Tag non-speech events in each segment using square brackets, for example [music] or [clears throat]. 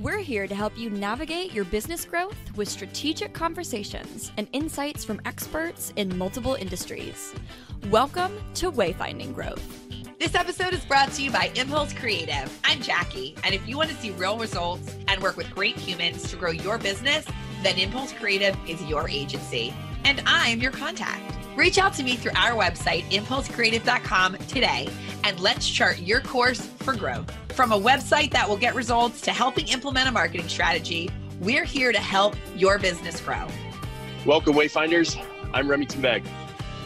We're here to help you navigate your business growth with strategic conversations and insights from experts in multiple industries. Welcome to Wayfinding Growth. This episode is brought to you by Impulse Creative. I'm Jackie, and if you want to see real results and work with great humans to grow your business, then Impulse Creative is your agency. And I'm your contact. Reach out to me through our website, impulsecreative.com today, and let's chart your course for growth. From a website that will get results to helping implement a marketing strategy, we're here to help your business grow. Welcome, Wayfinders. I'm Remington Begg.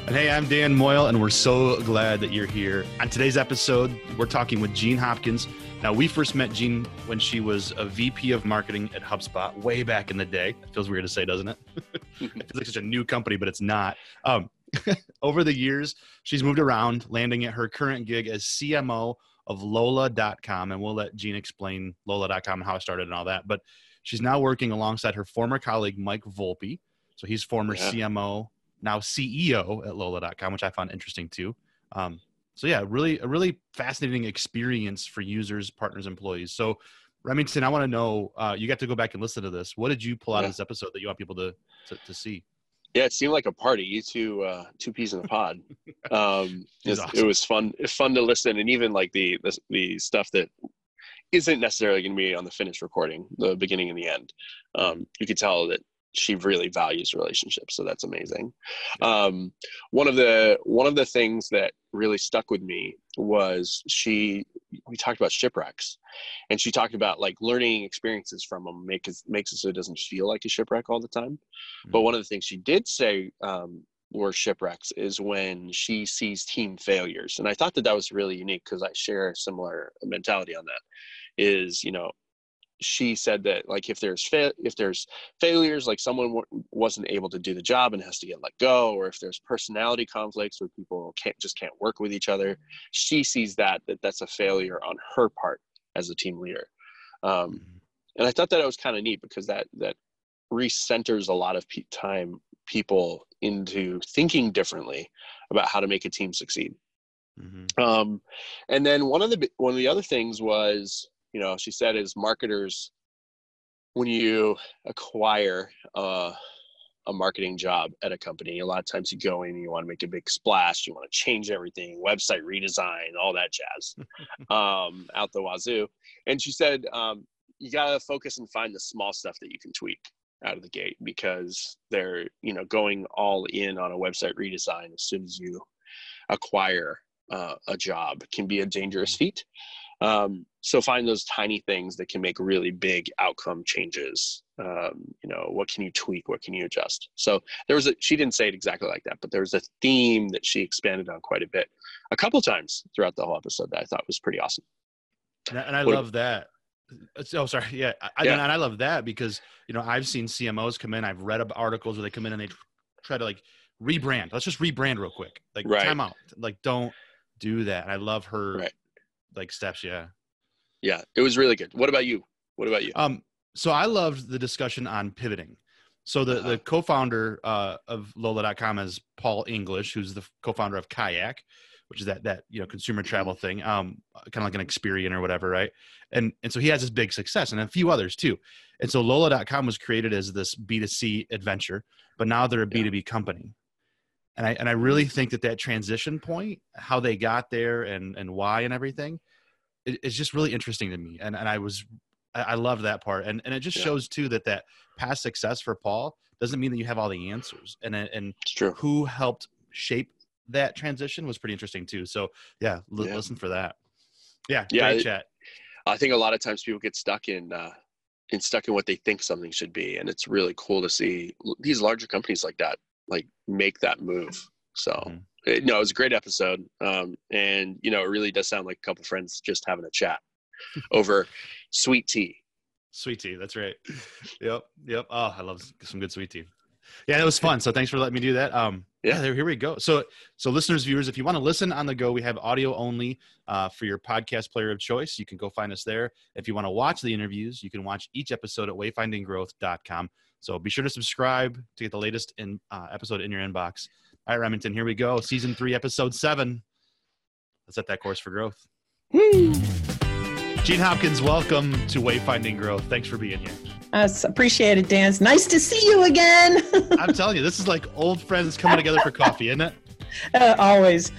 And hey, I'm Dan Moyle, and we're so glad that you're here. On today's episode, we're talking with Jeanne Hopkins. Now, we first met Jeanne when she was a VP of marketing at HubSpot way back in the day. It feels weird to say, doesn't it? [laughs] it feels like such a new company, but it's not. Um, [laughs] over the years, she's moved around, landing at her current gig as CMO of Lola.com. And we'll let Jeanne explain Lola.com and how it started and all that. But she's now working alongside her former colleague, Mike Volpe. So he's former yeah. CMO, now CEO at Lola.com, which I found interesting too. Um, so yeah, really a really fascinating experience for users, partners, employees. So Remington, I want to know, uh, you got to go back and listen to this. What did you pull out yeah. of this episode that you want people to, to, to see? Yeah, it seemed like a party. You two, uh, two peas in a pod. [laughs] Um, it, was, awesome. it was fun, fun to listen, and even like the the, the stuff that isn't necessarily going to be on the finished recording, the beginning and the end. Um, you could tell that she really values relationships so that's amazing. Um, one of the one of the things that really stuck with me was she we talked about shipwrecks and she talked about like learning experiences from them make makes it so it doesn't feel like a shipwreck all the time. Mm-hmm. but one of the things she did say um, were shipwrecks is when she sees team failures and i thought that that was really unique because i share a similar mentality on that is you know she said that like if there's fa- if there's failures like someone w- wasn't able to do the job and has to get let go or if there's personality conflicts where people can't just can't work with each other she sees that that that's a failure on her part as a team leader um, mm-hmm. and i thought that it was kind of neat because that that recenters a lot of pe- time people into thinking differently about how to make a team succeed mm-hmm. um, and then one of the one of the other things was you know she said is marketers when you acquire uh, a marketing job at a company a lot of times you go in and you want to make a big splash you want to change everything website redesign all that jazz [laughs] um, out the wazoo. And she said um, you got to focus and find the small stuff that you can tweak out of the gate because they're you know going all in on a website redesign as soon as you acquire uh, a job can be a dangerous feat. Um, so find those tiny things that can make really big outcome changes. Um, you know, what can you tweak? What can you adjust? So there was a, she didn't say it exactly like that, but there was a theme that she expanded on quite a bit, a couple times throughout the whole episode that I thought was pretty awesome. And I, and I love that. Oh, sorry. Yeah. I, yeah. And I love that because, you know, I've seen CMOs come in, I've read articles where they come in and they try to like rebrand. Let's just rebrand real quick. Like right. time out. Like don't do that. And I love her right like steps. Yeah. Yeah, it was really good. What about you? What about you? Um, so I loved the discussion on pivoting. So the, uh-huh. the co-founder uh, of Lola.com is Paul English, who's the co-founder of Kayak, which is that that you know consumer mm-hmm. travel thing, um, kind of like an Expedia or whatever, right? And and so he has this big success, and a few others too. And so Lola.com was created as this B2C adventure, but now they're a B2B yeah. company. And I and I really think that that transition point, how they got there and and why and everything, it's just really interesting to me. And and I was I, I love that part. And and it just yeah. shows too that that past success for Paul doesn't mean that you have all the answers. And and who helped shape that transition was pretty interesting too. So yeah, l- yeah. listen for that. Yeah, yeah. Great chat. I think a lot of times people get stuck in uh, in stuck in what they think something should be, and it's really cool to see these larger companies like that like make that move. So mm-hmm. No, it was a great episode, um, and you know it really does sound like a couple friends just having a chat [laughs] over sweet tea. Sweet tea, that's right. [laughs] Yep, yep. Oh, I love some good sweet tea. Yeah, it was fun. So thanks for letting me do that. Um, yeah, there, here we go. So, so listeners, viewers, if you want to listen on the go, we have audio only uh, for your podcast player of choice. You can go find us there. If you want to watch the interviews, you can watch each episode at wayfindinggrowth.com. So be sure to subscribe to get the latest in, uh, episode in your inbox. All right, Remington, here we go. Season three, episode seven. Let's set that course for growth. Woo! Jeanne Hopkins, welcome to Wayfinding Growth. Thanks for being here. Uh, appreciate it, Dan. It's nice to see you again. [laughs] I'm telling you, this is like old friends coming together for coffee, isn't it? [laughs] Uh, always.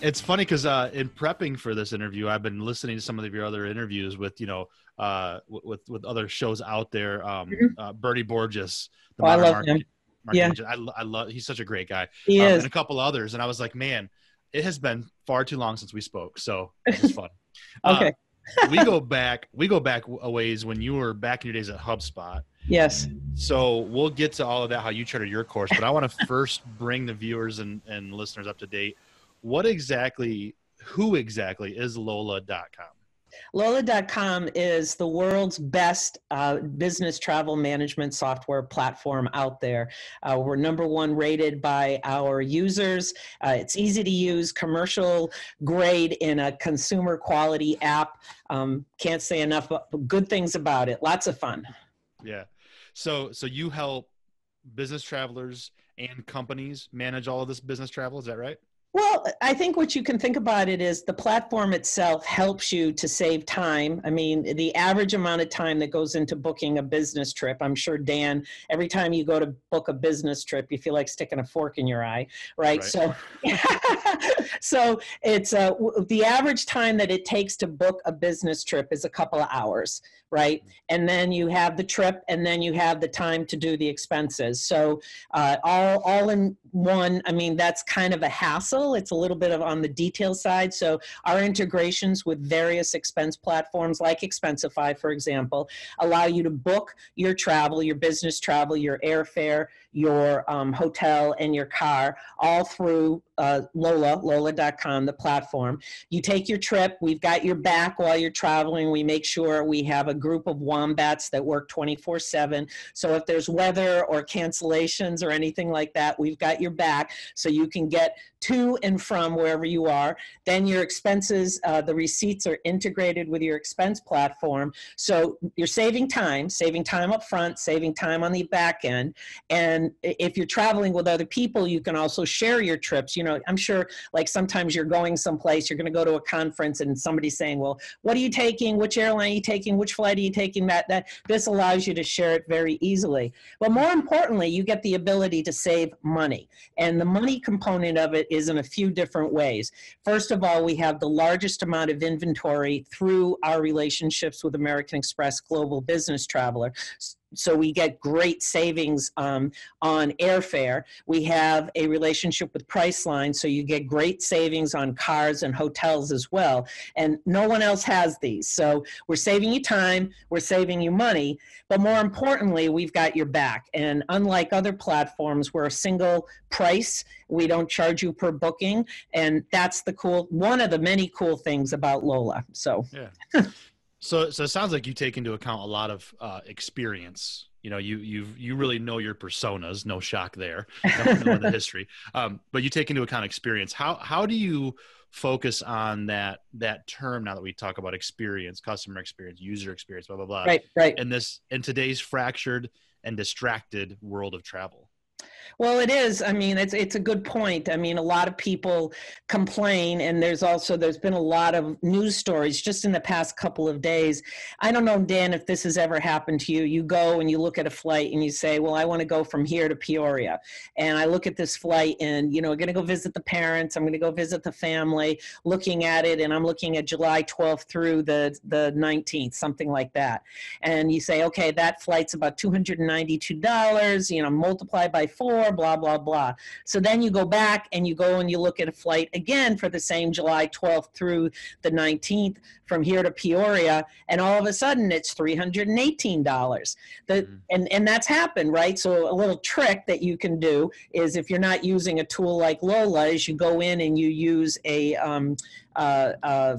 It's funny because uh, in prepping for this interview, I've been listening to some of your other interviews with, you know, uh, with with other shows out there. Um, mm-hmm. uh, Bernie Borges, the oh, I love him. Yeah, I, I, love. He's such a great guy. He um, is. And a couple others, and I was like, man, it has been far too long since we spoke, so it was [laughs] fun. okay. Uh, [laughs] we go back. We go back a ways when you were back in your days at HubSpot. Yes. So we'll get to all of that, how you charted your course, but I want to [laughs] first bring the viewers and, and listeners up to date. What exactly, who exactly is Lola.com? Lola.com is the world's best uh, business travel management software platform out there. Uh, we're number one rated by our users. Uh, it's easy to use, commercial grade in a consumer quality app. Um, can't say enough good things about it. Lots of fun. Yeah. So, so you help business travelers and companies manage all of this business travel. Is that right? Well, I think what you can think about it is the platform itself helps you to save time. I mean, the average amount of time that goes into booking a business trip, I'm sure, Dan, every time you go to book a business trip, you feel like sticking a fork in your eye, right? right. So, [laughs] so it's uh, the average time that it takes to book a business trip is a couple of hours right? And then you have the trip, and then you have the time to do the expenses. So uh, all all in one. I mean, that's kind of a hassle. It's a little bit of on the detail side. So our integrations with various expense platforms like Expensify, for example, allow you to book your travel, your business travel, your airfare, your um, hotel, and your car all through uh, Lola, lola.com, the platform. You take your trip. We've got your back while you're traveling. We make sure we have a group of wombats that work 24 7. So if there's weather or cancellations or anything like that, we've got your back so you can get to and from wherever you are. Then your expenses, uh, the receipts are integrated with your expense platform. So you're saving time, saving time up front, saving time on the back end. And if you're traveling with other people, you can also share your trips. You know, I'm sure like sometimes you're going someplace, you're going to go to a conference and somebody's saying, well, what are you taking? Which airline are you taking? Which flight are you taking? That, that this allows you to share it very easily. But more importantly, you get the ability to save money. And the money component of it is in a few different ways. First of all, we have the largest amount of inventory through our relationships with American Express Global Business Traveler so we get great savings um, on airfare. We have a relationship with Priceline, so you get great savings on cars and hotels as well. And no one else has these. So we're saving you time, we're saving you money, but more importantly, we've got your back. And unlike other platforms, we're a single price. We don't charge you per booking, and that's the cool one of the many cool things about Lola. So yeah. [laughs] So, so it sounds like you take into account a lot of uh, experience. You know, you you you really know your personas. No shock there. know the [laughs] history, um, but you take into account experience. How how do you focus on that that term now that we talk about experience, customer experience, user experience, blah blah blah. Right, right. In this in today's fractured and distracted world of travel. Well, it is. I mean, it's it's a good point. I mean, a lot of people complain, and there's also there's been a lot of news stories just in the past couple of days. I don't know, Dan, if this has ever happened to you. You go and you look at a flight and you say, "Well, I want to go from here to Peoria," and I look at this flight, and you know, I'm going to go visit the parents. I'm going to go visit the family. Looking at it, and I'm looking at July 12th through the the 19th, something like that. And you say, "Okay, that flight's about 292 dollars. You know, multiply by four." blah, blah, blah. So then you go back and you go and you look at a flight again for the same July 12th through the 19th from here to Peoria, and all of a sudden it's $318. The, mm-hmm. and, and that's happened, right? So a little trick that you can do is if you're not using a tool like Lola, is you go in and you use a, um, uh, uh,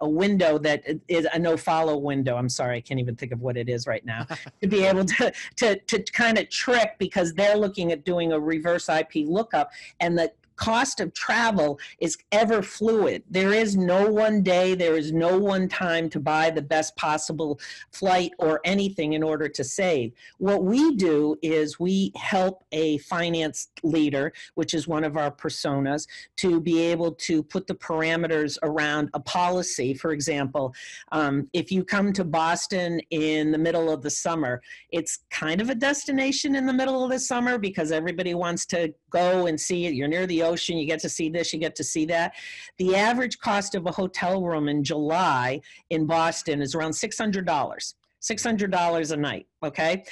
a window that is a no follow window. I'm sorry, I can't even think of what it is right now. [laughs] to be able to, to, to kind of trick because they're looking at doing a reverse IP lookup and the cost of travel is ever fluid. There is no one day, there is no one time to buy the best possible flight or anything in order to save. What we do is we help a finance leader, which is one of our personas, to be able to put the parameters around a policy. For example, um, if you come to Boston in the middle of the summer, it's kind of a destination in the middle of the summer because everybody wants to go and see it. You're near the ocean, you get to see this, you get to see that. The average cost of a hotel room in July in Boston is around $600. $600 a night, okay?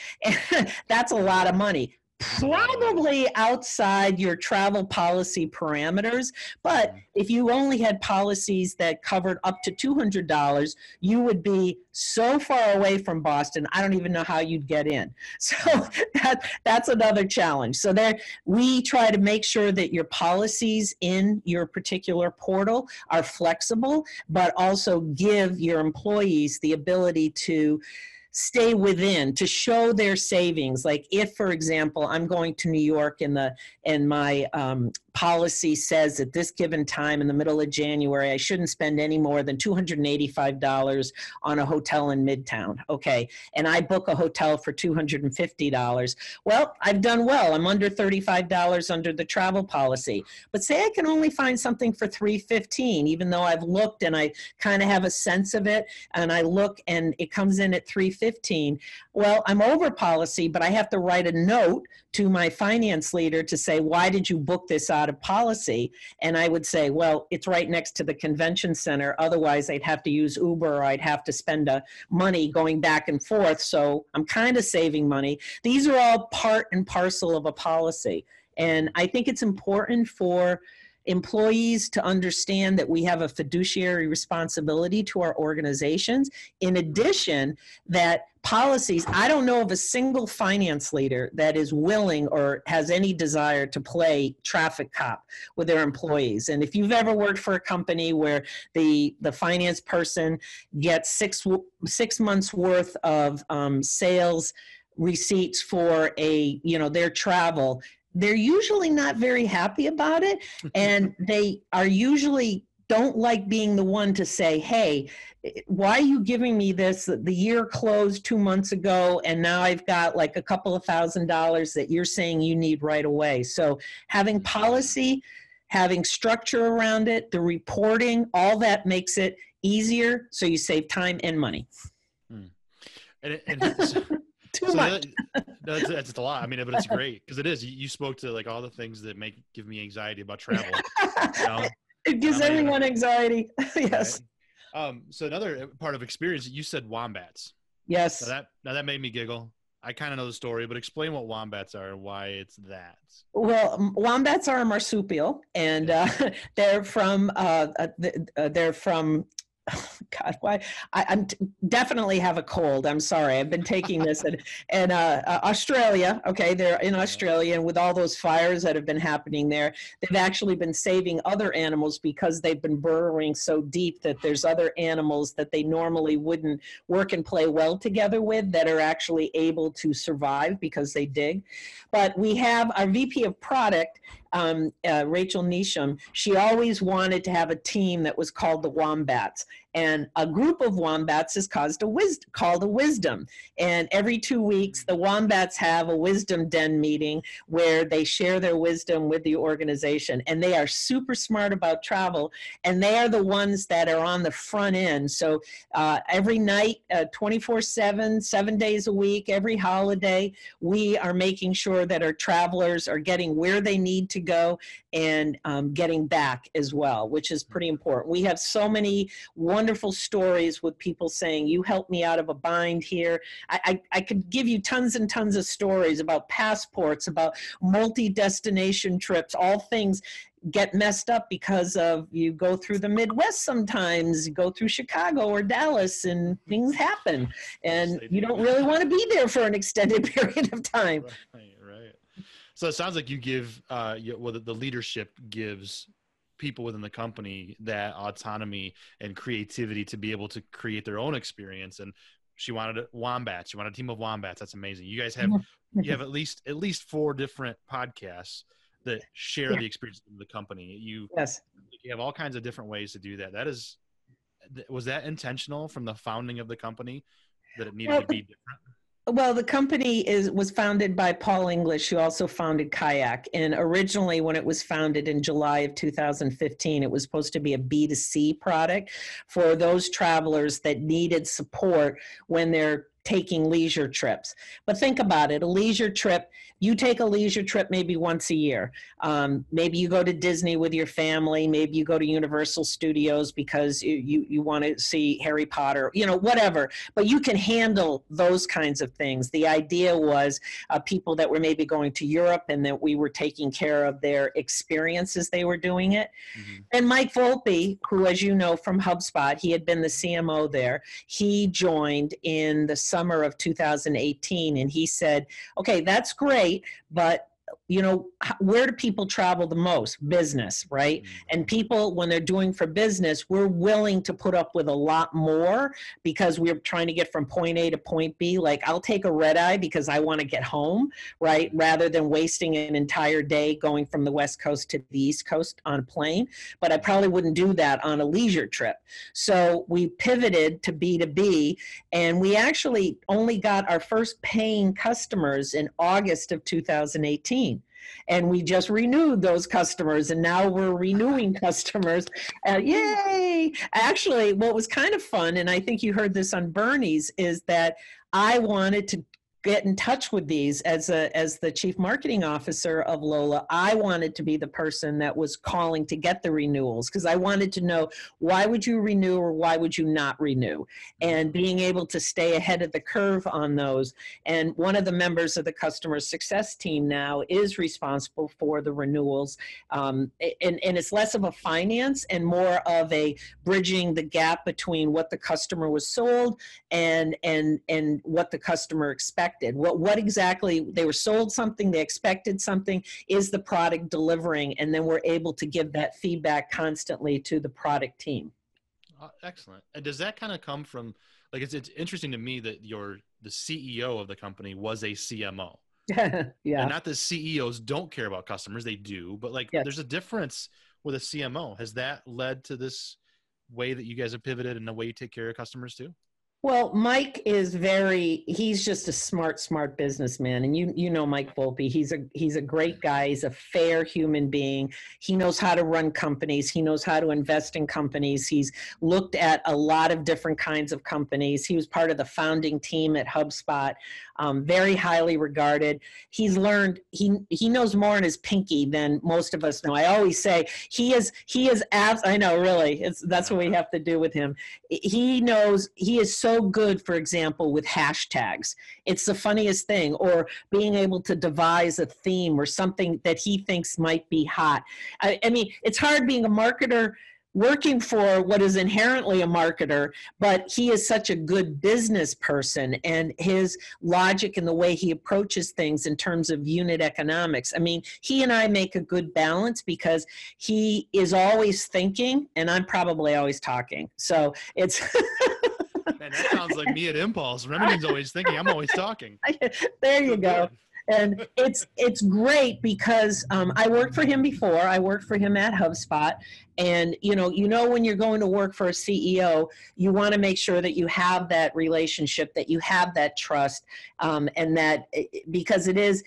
[laughs] That's a lot of money probably outside your travel policy parameters. But mm-hmm. if you only had policies that covered up to $200, you would be so far away from Boston, I don't even know how you'd get in. [laughs] So that, that's another challenge. So there, we try to make sure that your policies in your particular portal are flexible, but also give your employees the ability to stay within to show their savings. Like if for example i'm going to new york in the in my um, policy says at this given time in the middle of January, I shouldn't spend any more than $285 on a hotel in Midtown. Okay. And I book a hotel for $250. Well, I've done well. I'm under $35 under the travel policy. But say I can only find something for 315, even though I've looked and I kind of have a sense of it and I look and it comes in at 315. Well, I'm over policy, but I have to write a note to my finance leader to say, why did you book this out of policy? And I would say, well, it's right next to the convention center. Otherwise, I'd have to use Uber or I'd have to spend a money going back and forth. So I'm kind of saving money. These are all part and parcel of a policy. And I think it's important for employees to understand that we have a fiduciary responsibility to our organizations. In addition, that policies, I don't know of a single finance leader that is willing or has any desire to play traffic cop with their employees. And if you've ever worked for a company where the, the finance person gets six, six months worth of um, sales receipts for a you know their travel they're usually not very happy about it [laughs] and they are usually don't like being the one to say hey why are you giving me this? The year closed two months ago and now i've got like a couple of thousand dollars that you're saying you need right away. So having policy having structure around it the reporting all that makes it easier so you save time and money. Hmm. and, and too so much. That, that's, that's a lot. I mean, but it's [laughs] great because it is. You, you, spoke to like all the things that make give me anxiety about travel. You know? [laughs] it gives everyone anxiety. [laughs] yes. Right? Um, so another part of experience, you said wombats. Yes. Now that now that made me giggle. I kind of know the story, but explain what wombats are and why it's that. Well, wombats are a marsupial, and uh, they're from uh, uh, uh they're from [laughs] God, why? I, am definitely have a cold. I'm sorry. I've been taking this and and uh, uh, Australia. Okay, they're in Australia, and with all those fires that have been happening there, they've actually been saving other animals because they've been burrowing so deep that there's other animals that they normally wouldn't work and play well together with that are actually able to survive because they dig. But we have our VP of product um, uh, Rachel Nisham, she always wanted to have a team that was called the Wombats and a group of wombats is caused a wis- called a wisdom. And every two weeks, the wombats have a wisdom den meeting where they share their wisdom with the organization. And they are super smart about travel, and they are the ones that are on the front end. So uh, every night, uh, 24 7, seven days a week, every holiday, we are making sure that our travelers are getting where they need to go and um, getting back as well, which is pretty important. We have so many wonderful stories with people saying, You helped me out of a bind here. I, I, I could give you tons and tons of stories about passports, about multi destination trips, all things get messed up because of you go through the Midwest sometimes, you go through Chicago or Dallas, and things happen, and you don't really want to be there for an extended [laughs] period of time. Right, so it sounds like you give, uh, you, well, the, the leadership gives people within the company that autonomy and creativity to be able to create their own experience. And she wanted a wombats. She wanted a team of wombats. That's amazing. You guys have you have at least at least four different podcasts that share yeah. the experience of the company. You yes, you have all kinds of different ways to do that. That is, was that intentional from the founding of the company that it needed well, to be different? Well, the company is was founded by Paul English, who also founded Kayak. And originally, when it was founded in July of 2015, it was supposed to be a B2C product for those travelers that needed support when they're taking leisure trips. But think about it a leisure trip, you take a leisure trip maybe once a year. Um, maybe you go to Disney with your family, maybe you go to Universal Studios because you, you, you want to see Harry Potter, you know, whatever. But you can handle those kinds of things. The idea was uh, people that were maybe going to Europe and that we were taking care of their experiences they were doing it. Mm-hmm. And Mike Volpe, who, as you know from HubSpot, he had been the CMO there, he joined in the summer of 2018 and he said, okay, that's great, but you know where do people travel the most? Business right? Mm-hmm. and people when they're doing for business we're willing to put up with a lot more because we're trying to get from point a to point b. Like i'll take a red eye because i want to get home right? Rather than wasting an entire day going from the west coast to the east coast on a plane. But i probably wouldn't do that on a leisure trip. So we pivoted to b2b and we actually only got our first paying customers in august of 2018 and we just renewed those customers and now we're renewing [laughs] customers. Uh, yay! Actually what was kind of fun and i think you heard this on bernie's is that i wanted to get in touch with these. As a as the chief marketing officer of Lola I wanted to be the person that was calling to get the renewals because I wanted to know why would you renew or why would you not renew? And being able to stay ahead of the curve on those. And one of the members of the customer success team now is responsible for the renewals. Um, and, and it's less of a finance and more of a bridging the gap between what the customer was sold and and and what the customer expected expected? What what exactly they were sold something, they expected something, is the product delivering? And then we're able to give that feedback constantly to the product team. Uh, excellent. And does that kind of come from like it's it's interesting to me that your the CEO of the company was a CMO. [laughs] yeah. And not that CEOs don't care about customers, they do, but like yes. there's a difference with a CMO. Has that led to this way that you guys have pivoted and the way you take care of customers too? Well, Mike is very he's just a smart smart businessman and you you know Mike Volpe. He's a he's a great guy, he's a fair human being. He knows how to run companies, he knows how to invest in companies. He's looked at a lot of different kinds of companies. He was part of the founding team at HubSpot. Um, very highly regarded. He's learned he he knows more in his pinky than most of us know. I always say he is he is abs I know really. It's that's what we have to do with him. He knows he is so good, for example, with hashtags. It's the funniest thing, or being able to devise a theme or something that he thinks might be hot. I, I mean, it's hard being a marketer working for what is inherently a marketer, but he is such a good business person and his logic and the way he approaches things in terms of unit economics. I mean, he and I make a good balance because he is always thinking and I'm probably always talking. So it's Man, that sounds like me at Impulse. Remington's always thinking, I'm always talking. [laughs] there you go. And it's it's great because um, I worked for him before. I worked for him at HubSpot, and you know, you know, when you're going to work for a CEO, you want to make sure that you have that relationship, that you have that trust, um, and that because it is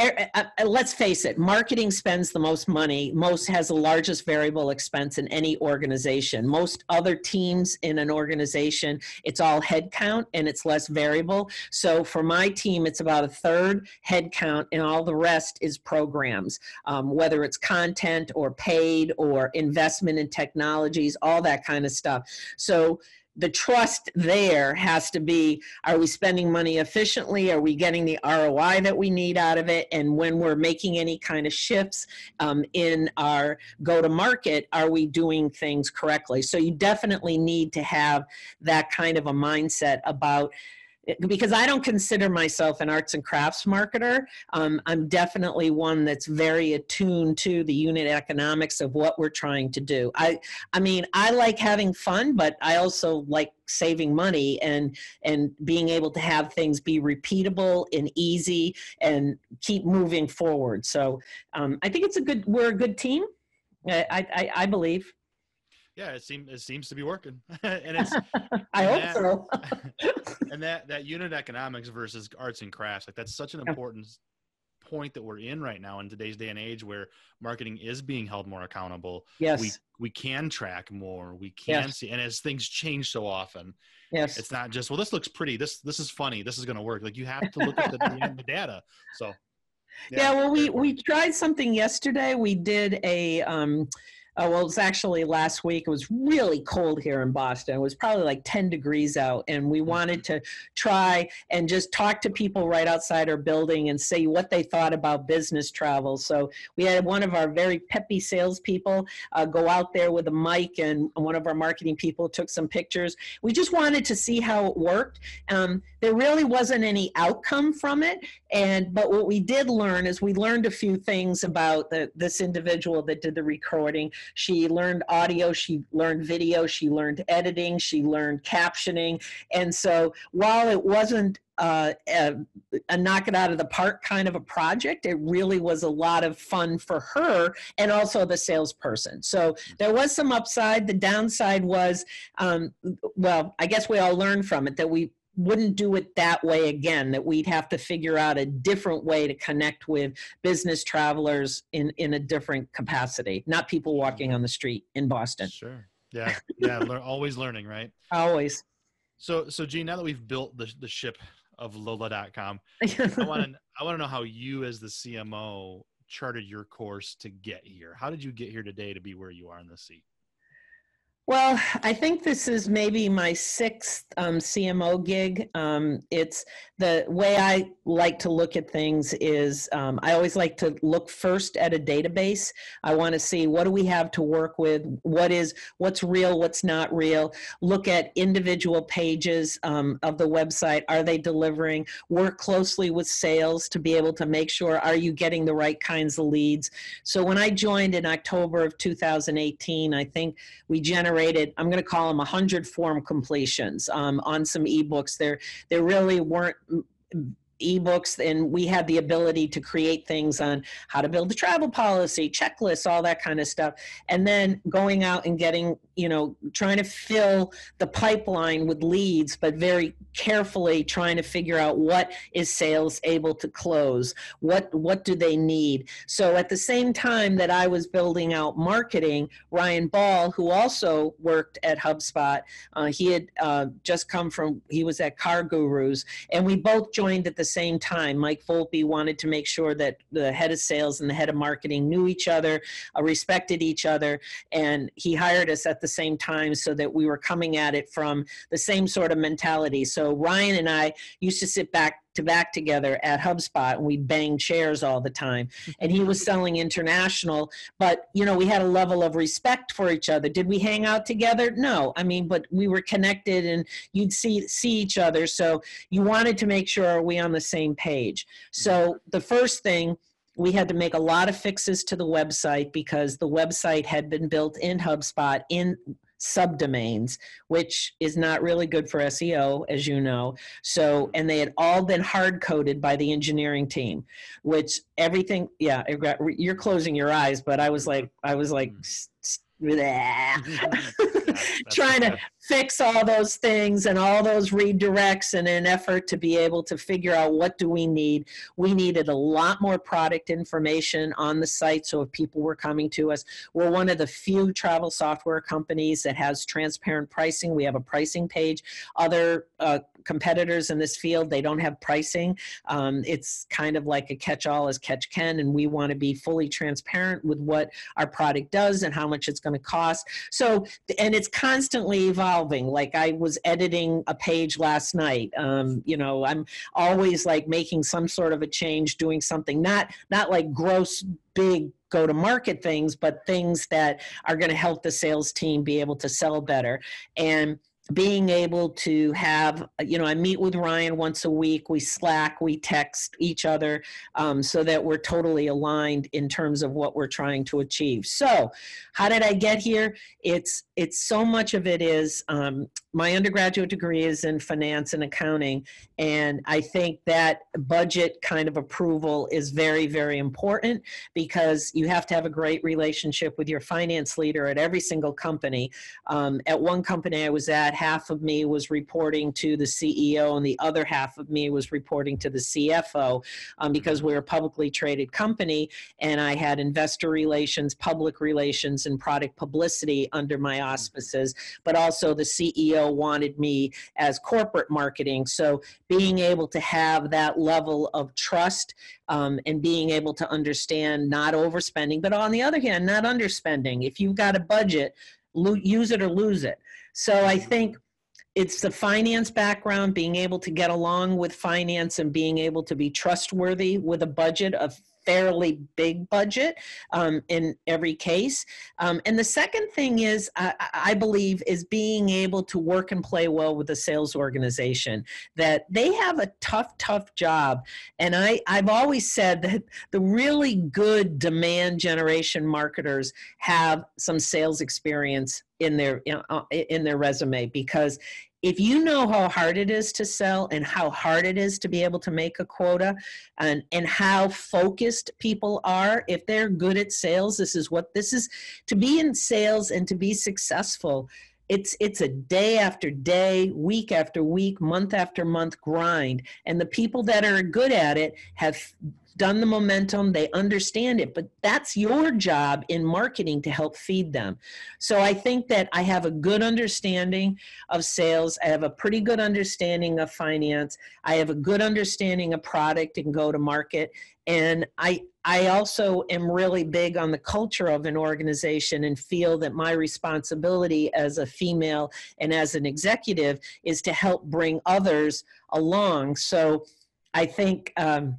Er, uh, uh, uh, let's face it, marketing spends the most money, most has the largest variable expense in any organization. Most other teams in an organization, it's all headcount and it's less variable. So for my team, it's about a third headcount and all the rest is programs, um, whether it's content or paid or investment in technologies, all that kind of stuff. So the trust there has to be are we spending money efficiently? Are we getting the roi that we need out of it? And when we're making any kind of shifts um, in our go to market are we doing things correctly? So you definitely need to have that kind of a mindset about because I don't consider myself an arts and crafts marketer. Um, I'm definitely one that's very attuned to the unit economics of what we're trying to do. I, I mean, I like having fun, but I also like saving money and and being able to have things be repeatable and easy and keep moving forward. So um, I think it's a good. We're a good team. I, I, I believe yeah, it seems it seems to be working, [laughs] and it's. [laughs] I hope that, so. [laughs] and that that unit economics versus arts and crafts, like that's such an important point that we're in right now in today's day and age, where marketing is being held more accountable. Yes, we we can track more. We can yes. see, and as things change so often, yes, it's not just well, this looks pretty. This this is funny. This is going to work. Like you have to look at the, the data. So. Yeah, yeah well, we we tried something yesterday. We did a. Um, uh, well, it was actually last week. It was really cold here in Boston. It was probably like 10 degrees out. And we wanted to try and just talk to people right outside our building and see what they thought about business travel. So we had one of our very peppy salespeople uh, go out there with a mic, and one of our marketing people took some pictures. We just wanted to see how it worked. Um, there really wasn't any outcome from it. And but what we did learn is we learned a few things about the, this individual that did the recording. She learned audio, she learned video, she learned editing, she learned captioning. And so while it wasn't uh, a, a, knock it out of the park kind of a project. It really was a lot of fun for her and also the salesperson. So there was some upside. The downside was, um, well, I guess we all learned from it that we wouldn't do it that way again that we'd have to figure out a different way to connect with business travelers in in a different capacity not people walking on the street in boston. Sure. Yeah. Yeah. Le- always learning right? Always. So so Jeanne now that we've built the, the ship of lola.com [laughs] i want to i want to know how you as the cmo charted your course to get here. How did you get here today to be where you are in the seat well, I think this is maybe my sixth um, CMO gig. Um, it's the way I like to look at things is um, I always like to look first at a database. I want to see what do we have to work with, what is what's real, what's not real. Look at individual pages um, of the website. Are they delivering? Work closely with sales to be able to make sure are you getting the right kinds of leads. So when I joined in October of 2018, I think we generated generated, I'm going to call them 100 form completions um, on some ebooks. There, there really weren't ebooks and we had the ability to create things on how to build a travel policy checklists all that kind of stuff. And then going out and getting you know trying to fill the pipeline with leads but very carefully trying to figure out what is sales able to close? What what do they need? So at the same time that i was building out marketing ryan ball who also worked at hubspot uh, he had uh, just come from he was at CarGurus and we both joined at the same time. Mike volpe wanted to make sure that the head of sales and the head of marketing knew each other uh, respected each other and he hired us at the same time so that we were coming at it from the same sort of mentality. So so Ryan and I used to sit back to back together at HubSpot and we banged chairs all the time. And he was selling international, but you know, we had a level of respect for each other. Did we hang out together? No. I mean, but we were connected and you'd see see each other. So you wanted to make sure are we on the same page. So the first thing we had to make a lot of fixes to the website because the website had been built in HubSpot in subdomains, which is not really good for SEO, as you know. So, and they had all been hard coded by the engineering team, which everything, yeah, you're closing your eyes, but I was like, I was like, hmm. [laughs] [laughs] [laughs] trying to fix all those things and all those redirects in an effort to be able to figure out what do we need. We needed a lot more product information on the site so if people were coming to us we're one of the few travel software companies that has transparent pricing. We have a pricing page. Other uh, competitors in this field they don't have pricing. Um, it's kind of like a catch-all as catch can and we want to be fully transparent with what our product does and how much it's going to cost. So and it's constantly evolving. Like I was editing a page last night. Um, you know, I'm always like making some sort of a change, doing something not not like gross big go to market things, but things that are going to help the sales team be able to sell better. And being able to have you know i meet with ryan once a week we slack we text each other um, so that we're totally aligned in terms of what we're trying to achieve. So how did i get here? It's it's so much of it is um, my undergraduate degree is in finance and accounting and i think that budget kind of approval is very very important because you have to have a great relationship with your finance leader at every single company um, at one company i was at half of me was reporting to the CEO and the other half of me was reporting to the CFO um, because we're a publicly traded company and I had investor relations, public relations, and product publicity under my auspices. But also the CEO wanted me as corporate marketing. So being able to have that level of trust um, and being able to understand not overspending, but on the other hand, not underspending. If you've got a budget, use it or lose it. So I think it's the finance background, being able to get along with finance and being able to be trustworthy with a budget of fairly big budget um, in every case. Um, and the second thing is, I, I, believe, is being able to work and play well with the sales organization. That they have a tough, tough job. And I, I've always said that the really good demand generation marketers have some sales experience in their uh, in their resume because if you know how hard it is to sell and how hard it is to be able to make a quota and and how focused people are if they're good at sales this is what this is to be in sales and to be successful it's it's a day after day week after week month after month grind and the people that are good at it have done the momentum, they understand it, but that's your job in marketing to help feed them. So I think that I have a good understanding of sales. I have a pretty good understanding of finance. I have a good understanding of product and go to market. And I, I also am really big on the culture of an organization and feel that my responsibility as a female and as an executive is to help bring others along. So I think um,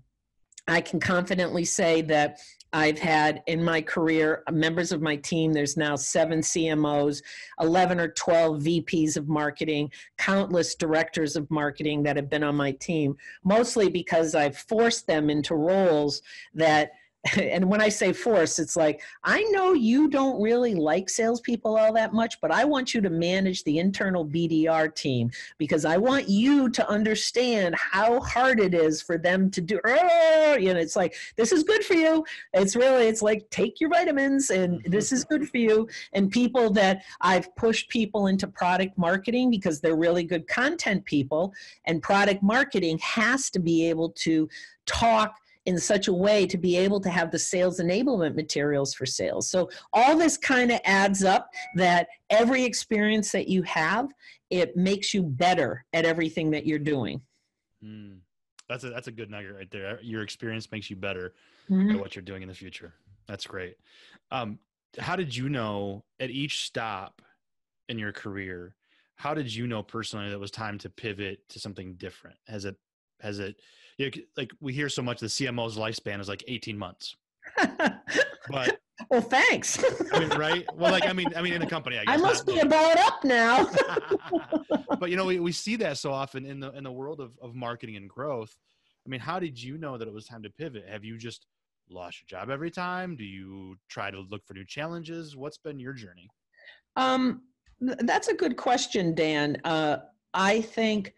I can confidently say that I've had in my career uh, members of my team. There's now seven CMOs, 11 or 12 VPs of marketing, countless directors of marketing that have been on my team, mostly because I've forced them into roles that [laughs] and when I say force, it's like, I know you don't really like salespeople all that much, but I want you to manage the internal BDR team because I want you to understand how hard it is for them to do. Oh, you know, it's like, this is good for you. It's really, it's like, take your vitamins and mm-hmm. this is good for you. And people that I've pushed people into product marketing because they're really good content people, and product marketing has to be able to talk in such a way to be able to have the sales enablement materials for sales. So all this kind of adds up that every experience that you have, it makes you better at everything that you're doing. Mm. That's a that's a good nugget right there. Your experience makes you better mm-hmm. at what you're doing in the future. That's great. Um, how did you know at each stop in your career? How did you know personally that it was time to pivot to something different? Has it has it you know, like we hear so much the CMO's lifespan is like 18 months. but [laughs] well, thanks. I mean, right? Well, like I mean, I mean, in the company, I, guess, I must be about up now. [laughs] but you know, we, we see that so often in the in the world of, of marketing and growth. I mean, how did you know that it was time to pivot? Have you just lost your job every time? Do you try to look for new challenges? What's been your journey? Um, that's a good question, Dan. Uh, I think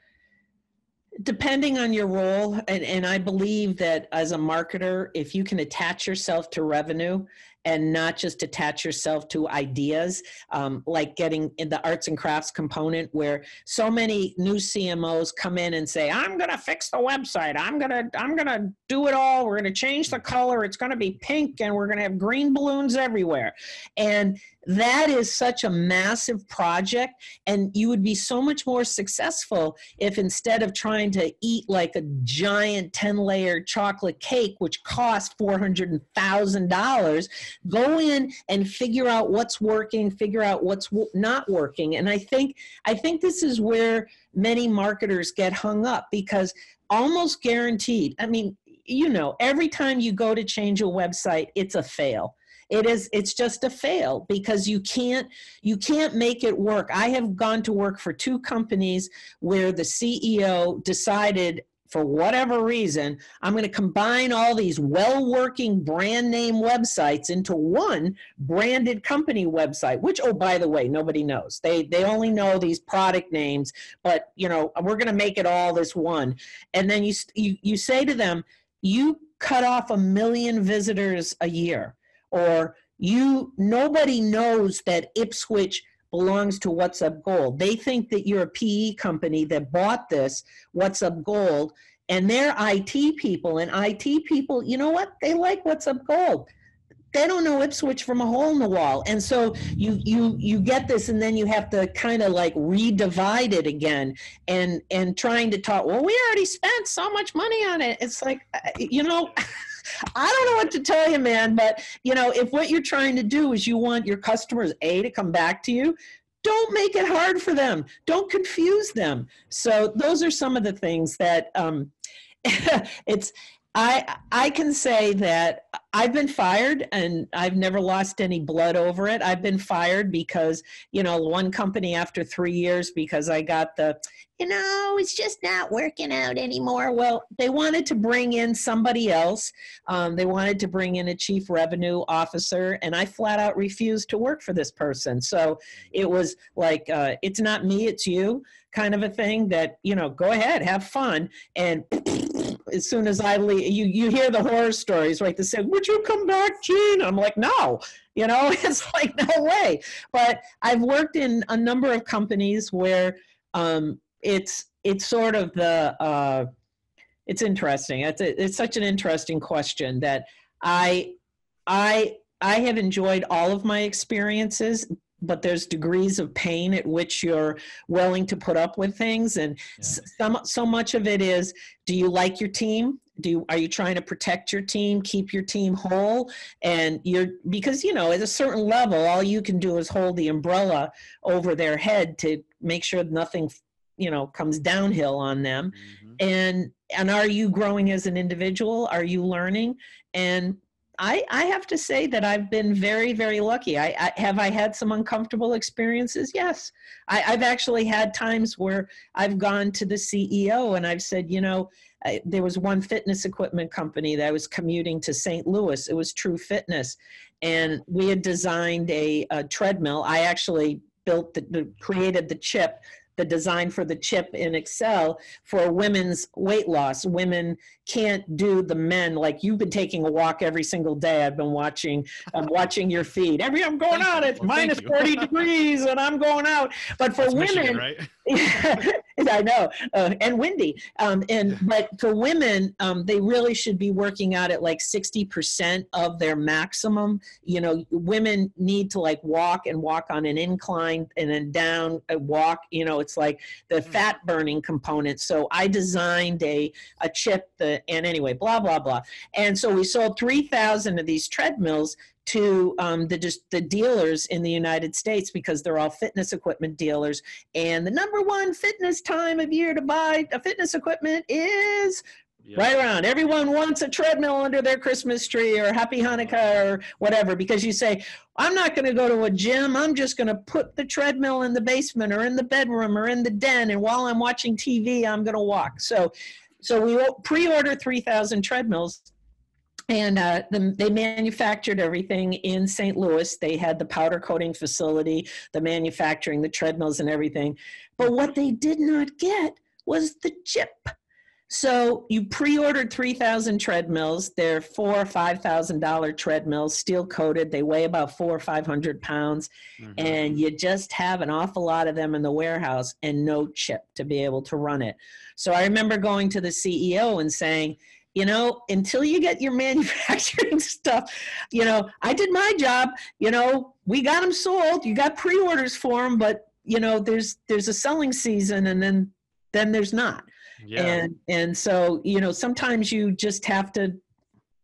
depending on your role and, and i believe that as a marketer if you can attach yourself to revenue and not just attach yourself to ideas um, like getting in the arts and crafts component where so many new cmos come in and say i'm going to fix the website. I'm going to i'm going to do it all. We're going to change the color. It's going to be pink and we're going to have green balloons everywhere. And that is such a massive project and you would be so much more successful if instead of trying to eat like a giant 10 layer chocolate cake which costs $400000 go in and figure out what's working figure out what's not working. And i think i think this is where many marketers get hung up because almost guaranteed i mean you know every time you go to change a website it's a fail it is it's just a fail because you can't you can't make it work i have gone to work for two companies where the ceo decided for whatever reason, I'm going to combine all these well working brand name websites into one branded company website, which, oh, by the way, nobody knows. They, they only know these product names, but, you know, we're going to make it all this one. And then you, you, you say to them, you cut off a million visitors a year, or you, nobody knows that Ipswitch belongs to WhatsUp Gold. They think that you're a PE company that bought this WhatsUp Gold, and they're IT people. And IT people, you know what? They like WhatsUp Gold. They don't know Ipswitch from a hole in the wall, and so you you you get this, and then you have to kind of like redivide it again, and and trying to talk. Well, we already spent so much money on it. It's like, uh, you know. [laughs] I don't know what to tell you, man, but you know, if what you're trying to do is you want your customers A to come back to you, don't make it hard for them. Don't confuse them. So those are some of the things that um, [laughs] it's I I can say that I've been fired and I've never lost any blood over it. I've been fired because, you know, one company after 3 years because I got the you know, it's just not working out anymore. Well, they wanted to bring in somebody else. Um, they wanted to bring in a chief revenue officer, and I flat out refused to work for this person. So it was like, uh, it's not me, it's you kind of a thing that, you know, go ahead, have fun. And as soon as I leave, you, you hear the horror stories, right? They say, Would you come back, Jeanne? I'm like, No, you know, [laughs] it's like, no way. But I've worked in a number of companies where um, it's, it's sort of the, uh, it's interesting. It's, a, it's such an interesting question that I, I, I have enjoyed all of my experiences, but there's degrees of pain at which you're willing to put up with things. And yeah. some so much of it is do you like your team? Do you, are you trying to protect your team keep your team whole? And you're because you know at a certain level all you can do is hold the umbrella over their head to make sure nothing you know comes downhill on them. Mm-hmm. and and are you growing as an individual? Are you learning? And I, I have to say that I've been very, very lucky. I, I have I had some uncomfortable experiences. Yes, I, have actually had times where I've gone to the CEO and I've said, you know, I, there was one fitness equipment company that I was commuting to St. Louis. It was True Fitness, and we had designed a, a treadmill. I actually built the, the created the chip the design for the chip in Excel for women's weight loss. Women can't do the men like you've been taking a walk every single day. I've been watching, I'm [laughs] watching your feed. Every I'm going out, it's well, minus 40 [laughs] degrees and I'm going out. But for That's women, Michigan, right? [laughs] I know, uh, and windy. Um, and but for women, um, they really should be working out at like 60% of their maximum. You know, women need to like walk and walk on an incline and then down a walk. You know, it's like the hmm. fat burning component. So I designed a a chip that, and anyway, blah blah blah. And so we sold 3,000 of these treadmills to um, the just the dealers in the United States because they're all fitness equipment dealers. And the number one fitness time of year to buy a fitness equipment is yeah. right around. Everyone wants a treadmill under their Christmas tree or Happy Hanukkah or whatever because you say, I'm not going to go to a gym. I'm just going to put the treadmill in the basement or in the bedroom or in the den. And while I'm watching TV, I'm going to walk. So, so we pre-order 3,000 treadmills and uh, the, they manufactured everything in St. Louis. They had the powder coating facility, the manufacturing, the treadmills, and everything. But what they did not get was the chip. So you pre-ordered 3,000 treadmills. They're four or five thousand dollar treadmills, steel coated. They weigh about four or five hundred pounds, mm-hmm. and you just have an awful lot of them in the warehouse and no chip to be able to run it. So I remember going to the CEO and saying, you know until you get your [laughs] manufacturing stuff you know i did my job you know we got them sold you got pre-orders for them but you know there's there's a selling season and then then there's not yeah. and and so you know sometimes you just have to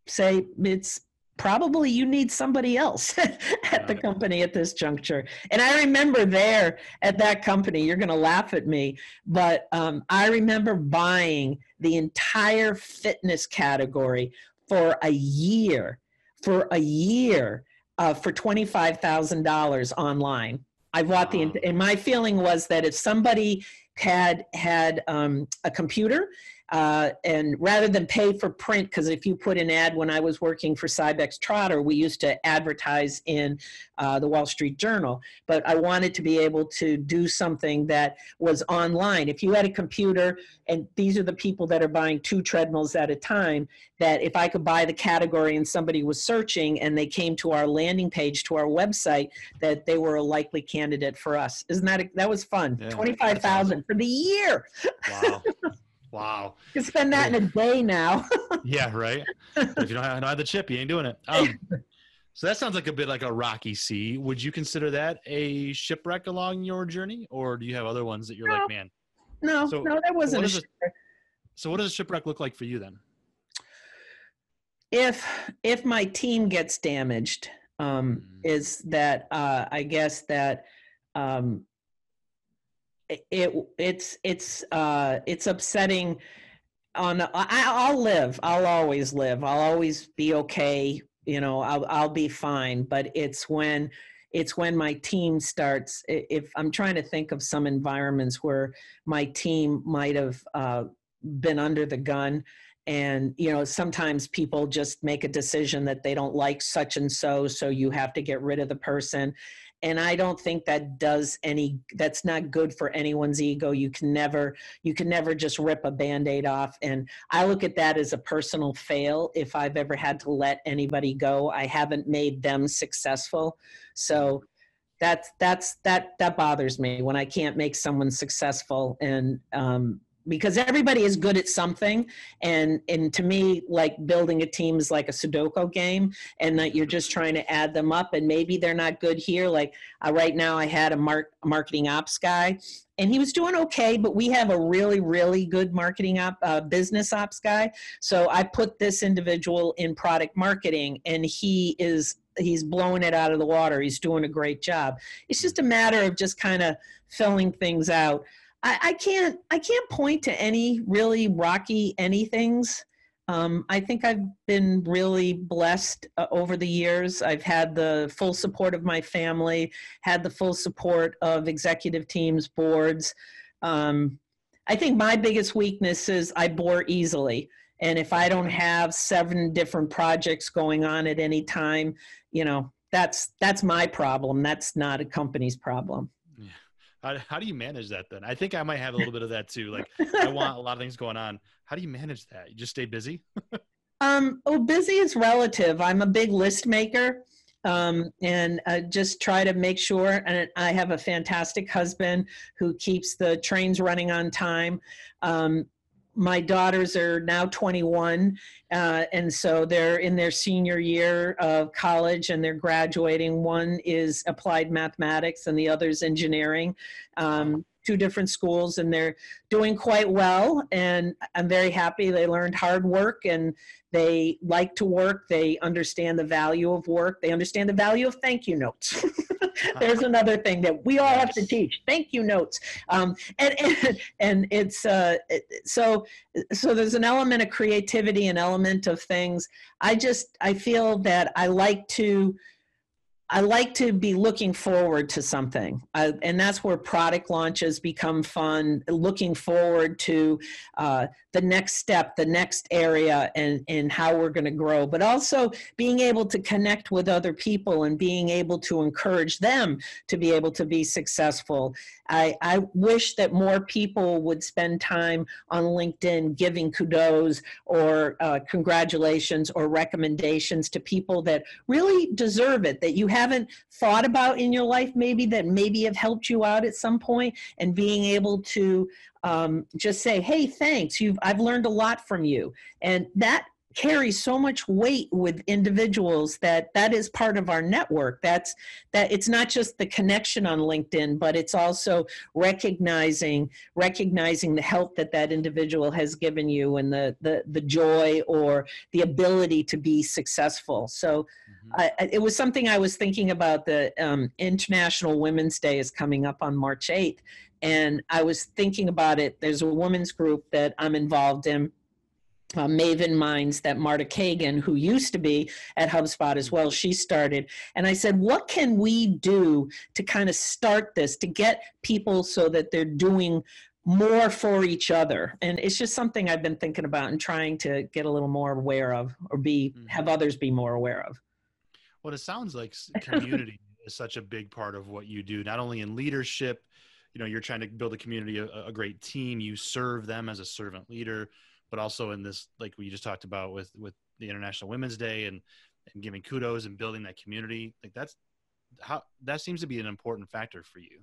say it's probably you need somebody else [laughs] at the company at this juncture. And I remember there at that company, you're going to laugh at me, but um, I remember buying the entire fitness category for a year. For a year. uh, for $25,000 online. I bought the, and my feeling was that if somebody had had um, a computer uh, and rather than pay for print, because if you put an ad when I was working for Cybex Trotter, we used to advertise in uh, the Wall Street Journal. But I wanted to be able to do something that was online. If you had a computer, and these are the people that are buying two treadmills at a time, that if I could buy the category and somebody was searching and they came to our landing page, to our website, that they were a likely candidate for us. Isn't that, a, that was fun? Yeah, 25,000 awesome. for the year. Wow. [laughs] Wow. You can spend that in a day now. [laughs] yeah, right. if you don't have, don't have, the chip, you ain't doing it. Um, so that sounds like a bit like a rocky sea. Would you consider that a shipwreck along your journey, or do you have other ones that you're no. like, man? No, so no, that wasn't a shipwreck. so what does a shipwreck look like for you then? If if my team gets damaged, um, mm. is that uh, I guess that um, it it's it's uh it's upsetting on I, i'll live. I'll always live. I'll always be okay. You know i'll i'll be fine. But it's when it's when my team starts if i'm trying to think of some environments where my team might have uh, been under the gun and you know sometimes people just make a decision that they don't like such and so so you have to get rid of the person and i don't think that does any that's not good for anyone's ego. You can never you can never just rip a band-aid off. And i look at that as a personal fail if i've ever had to let anybody go. I haven't made them successful. So that's that's that that bothers me when i can't make someone successful. And um because everybody is good at something. And and to me like building a team is like a sudoku game and that you're just trying to add them up and maybe they're not good here. Like uh, right now i had a mark, marketing ops guy and he was doing okay but we have a really really good marketing op uh, business ops guy. So i put this individual in product marketing and he is he's blowing it out of the water. He's doing a great job. It's just a matter of just kind of filling things out I, I can't I can't point to any really rocky anythings. Um, I think I've been really blessed uh, over the years. I've had the full support of my family, had the full support of executive teams, boards. Um, I think my biggest weakness is I bore easily. And if I don't have seven different projects going on at any time, you know, that's that's my problem. That's not a company's problem. How, how do you manage that then? I think I might have a little bit of that too. Like I want a [laughs] lot of things going on. How do you manage that? You just stay busy? um, oh, busy is relative. I'm a big list maker um, and uh, just try to make sure. And I have a fantastic husband who keeps the trains running on time. Um, my daughters are now 21 uh, and so they're in their senior year of college and they're graduating. One is applied mathematics and the other is engineering um, two different schools and they're doing quite well and i'm very happy they learned hard work and they like to work. They understand the value of work. They understand the value of thank you notes [laughs] [laughs] there's another thing that we all have to teach. Thank you notes. Um, and, and, [laughs] and it's uh, so so there's an element of creativity an element of things. I just i feel that i like to I like to be looking forward to something, and that's where product launches become fun. Looking forward to uh, the next step, the next area, and and how we're going to grow. But also being able to connect with other people and being able to encourage them to be able to be successful. I, I wish that more people would spend time on LinkedIn giving kudos or uh, congratulations or recommendations to people that really deserve it. That you have haven't thought about in your life maybe that maybe have helped you out at some point and being able to um, just say hey thanks. You've i've learned a lot from you. And that carries so much weight with individuals that that is part of our network. That's that it's not just the connection on linkedin but it's also recognizing recognizing the help that that individual has given you and the the, the joy or the ability to be successful. So mm-hmm. I, it was something i was thinking about the um, international women's day is coming up on march 8th and i was thinking about it. There's a women's group that i'm involved in uh, Maven Minds that Marta Kagan, who used to be at HubSpot as well, she started. And I said, what can we do to kind of start this, to get people so that they're doing more for each other? And it's just something I've been thinking about and trying to get a little more aware of or be, mm-hmm. have others be more aware of. Well, it sounds like community [laughs] is such a big part of what you do, not only in leadership, you know, you're trying to build a community, a, a great team, you serve them as a servant leader but also in this like we just talked about with with the international women's day and and giving kudos and building that community like that's how that seems to be an important factor for you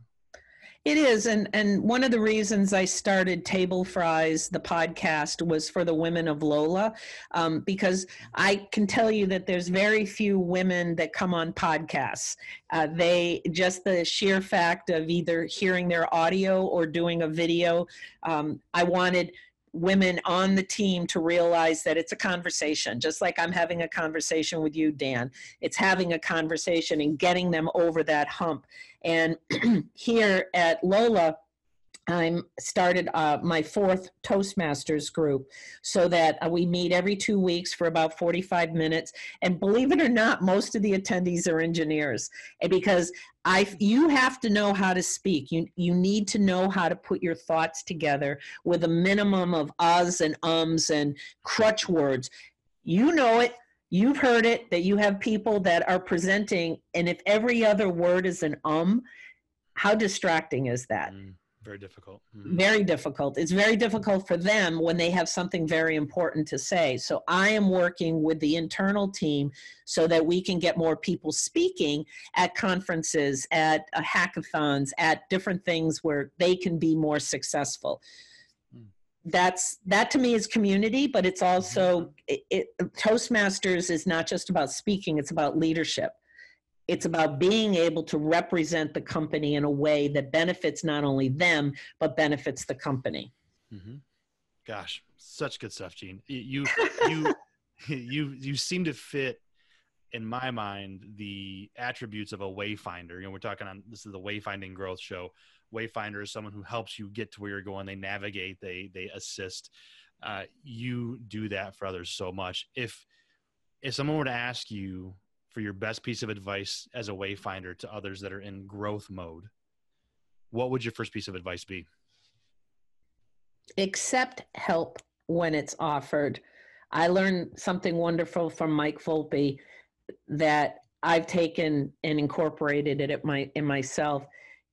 it is, and and one of the reasons I started Table Fries, the podcast, was for the women of Lola, um, because I can tell you that there's very few women that come on podcasts. Uh, they just the sheer fact of either hearing their audio or doing a video. Um, I wanted women on the team to realize that it's a conversation, just like I'm having a conversation with you, Dan. It's having a conversation and getting them over that hump. And [clears throat] here at Lola, I'm started uh, my fourth Toastmasters group so that uh, we meet every two weeks for about 45 minutes. And believe it or not, most of the attendees are engineers. Because I, you have to know how to speak. You, you need to know how to put your thoughts together with a minimum of uhs and ums and crutch words. You know it. You've heard it that you have people that are presenting, and if every other word is an um, how distracting is that? Mm very difficult mm-hmm. very difficult it's very difficult for them when they have something very important to say so i am working with the internal team so that we can get more people speaking at conferences at uh, hackathons at different things where they can be more successful mm. that's that to me is community but it's also mm-hmm. it, it, toastmasters is not just about speaking it's about leadership it's about being able to represent the company in a way that benefits not only them but benefits the company. Mm-hmm. gosh such good stuff Jeanne. You you [laughs] you you seem to fit in my mind the attributes of a wayfinder. You know we're talking on this is the wayfinding growth show. Wayfinder is someone who helps you get to where you're going. They navigate they they assist. Uh, you do that for others so much. If if someone were to ask you for your best piece of advice as a wayfinder to others that are in growth mode, what would your first piece of advice be? Accept help when it's offered. I learned something wonderful from Mike Volpe that I've taken and incorporated it my, in myself.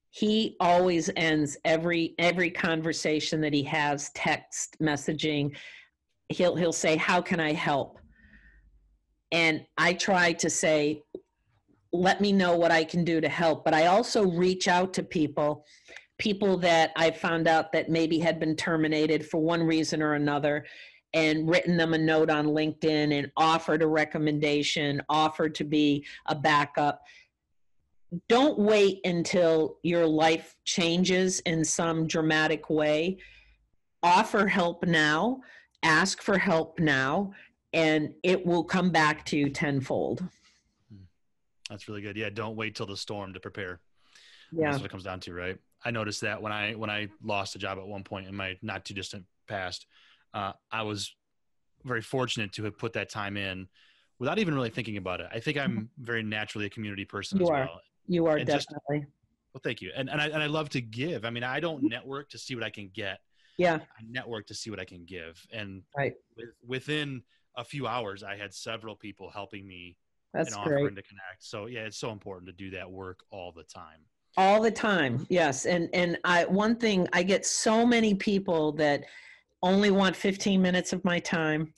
He always ends every every conversation that he has, text messaging. He'll he'll say, "How can I help?" And I try to say, let me know what I can do to help. But I also reach out to people, people that I found out that maybe had been terminated for one reason or another, and written them a note on LinkedIn and offered a recommendation, offered to be a backup. Don't wait until your life changes in some dramatic way. Offer help now, ask for help now, and it will come back to you tenfold. That's really good. Yeah, don't wait till the storm to prepare. Yeah, that's what it comes down to, right? I noticed that when I when I lost a job at one point in my not too distant past, uh, I was very fortunate to have put that time in without even really thinking about it. I think I'm mm-hmm. very naturally a community person you as are. well. You are and definitely. Just, well, thank you. And and I and I love to give. I mean, I don't network to see what I can get. Yeah. I network to see what I can give. And right. with, within a few hours, I had several people helping me That's and offering great. to connect. So yeah, it's so important to do that work all the time. All the time, yes. And and I one thing I get so many people that only want 15 minutes of my time.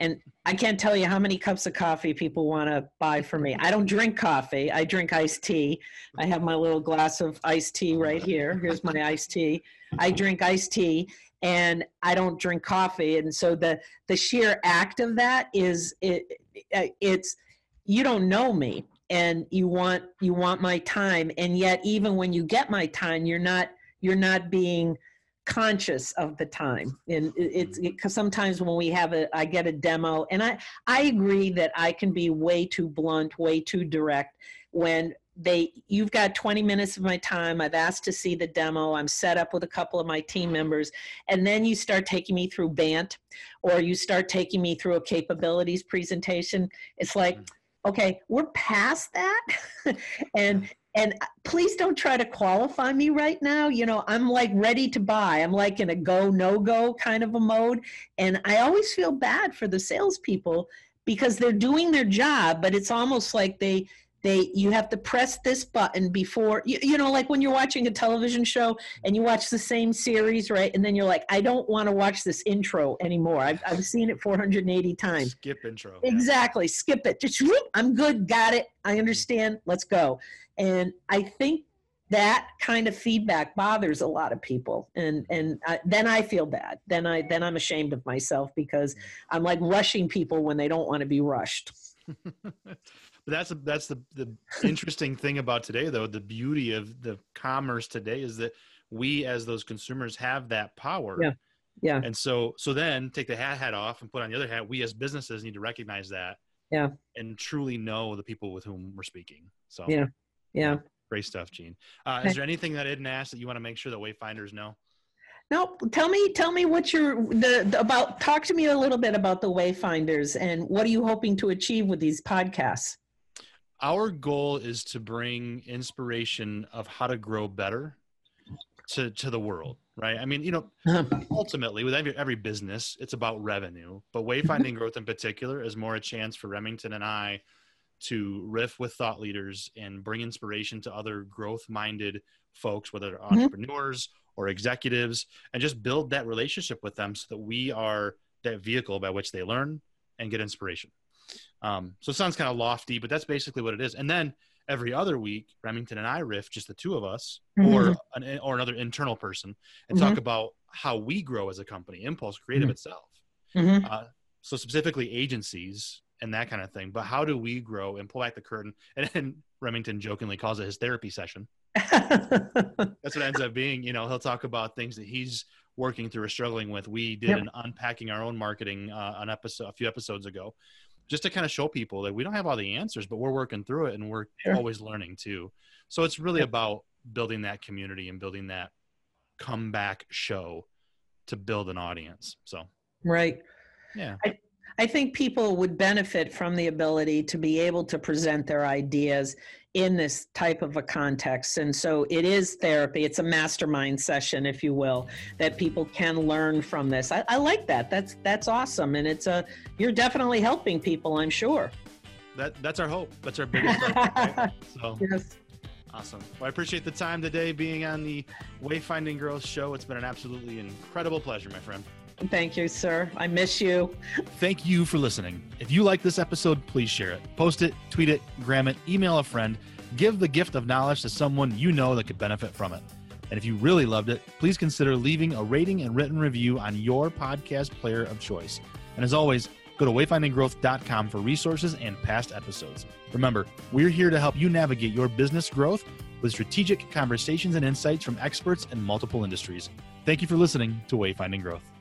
And I can't tell you how many cups of coffee people want to buy for me. I don't drink coffee. I drink iced tea. I have my little glass of iced tea right here. Here's my iced tea. I drink iced tea and I don't drink coffee. And so the the sheer act of that is it, uh, it's you don't know me and you want you want my time. And yet even when you get my time you're not you're not being conscious of the time. And it's mm-hmm. because it, sometimes when we have a i get a demo and i i agree that i can be way too blunt way too direct when they you've got 20 minutes of my time. I've asked to see the demo. I'm set up with a couple of my team members. And then you start taking me through bant or you start taking me through a capabilities presentation. It's like mm-hmm. okay we're past that. [laughs] And and uh, please don't try to qualify me right now. You know i'm like ready to buy. I'm like in a go no go kind of a mode. And i always feel bad for the salespeople because they're doing their job but it's almost like they they you have to press this button before you, you know like when you're watching a television show and you watch the same series right? And then you're like i don't want to watch this intro anymore. I've, I've seen it 480 times. Skip intro exactly yeah. skip it. Just whoop, i'm good got it i understand let's go. And i think that kind of feedback bothers a lot of people and and I, then i feel bad. Then i then i'm ashamed of myself because i'm like rushing people when they don't want to be rushed [laughs] But that's that's the the interesting thing about today, though. The beauty of the commerce today is that we, as those consumers, have that power. Yeah. Yeah. And so so then take the hat hat off and put on the other hat. We as businesses need to recognize that. Yeah. And truly know the people with whom we're speaking. So yeah. Yeah. Great stuff, Jeanne. Uh, okay. Is there anything that I didn't ask that you want to make sure that wayfinders know? No, tell me, tell me what you're the, the, about. Talk to me a little bit about the Wayfinders and what are you hoping to achieve with these podcasts? Our goal is to bring inspiration of how to grow better to to the world right? I mean you know [laughs] ultimately with every, every business it's about revenue but wayfinding growth in particular is more a chance for remington and i to riff with thought leaders and bring inspiration to other growth minded folks whether they're mm-hmm. entrepreneurs or executives and just build that relationship with them so that we are that vehicle by which they learn and get inspiration um, so it sounds kind of lofty, but that's basically what it is. And then every other week, Remington and I riff, just the two of us, mm-hmm. or an, or another internal person, and mm-hmm. talk about how we grow as a company, Impulse Creative mm-hmm. itself. Mm-hmm. Uh, so specifically agencies and that kind of thing. But how do we grow and pull back the curtain? [laughs] And, and Remington jokingly calls it his therapy session. [laughs] That's what ends up being. You know, he'll talk about things that he's working through or struggling with. We did yep. an unpacking our own marketing uh, an episode a few episodes ago, just to kind of show people that we don't have all the answers, but we're working through it and we're sure. always learning too. So it's really yeah. about building that community and building that comeback show to build an audience. So, right. Yeah. I, I think people would benefit from the ability to be able to present their ideas in this type of a context. And so it is therapy. It's a mastermind session, if you will, that people can learn from this. I, I like that. That's that's awesome. And it's a you're definitely helping people, I'm sure. That that's our hope. That's our biggest hope. Right? [laughs] So yes. Awesome. Well, I appreciate the time today being on the Wayfinding Growth show. It's been an absolutely incredible pleasure, my friend. Thank you, sir. I miss you. Thank you for listening. If you like this episode, please share it. Post it, tweet it, gram it, email a friend. Give the gift of knowledge to someone you know that could benefit from it. And if you really loved it, please consider leaving a rating and written review on your podcast player of choice. And as always, go to wayfindinggrowth.com for resources and past episodes. Remember, we're here to help you navigate your business growth with strategic conversations and insights from experts in multiple industries. Thank you for listening to Wayfinding Growth.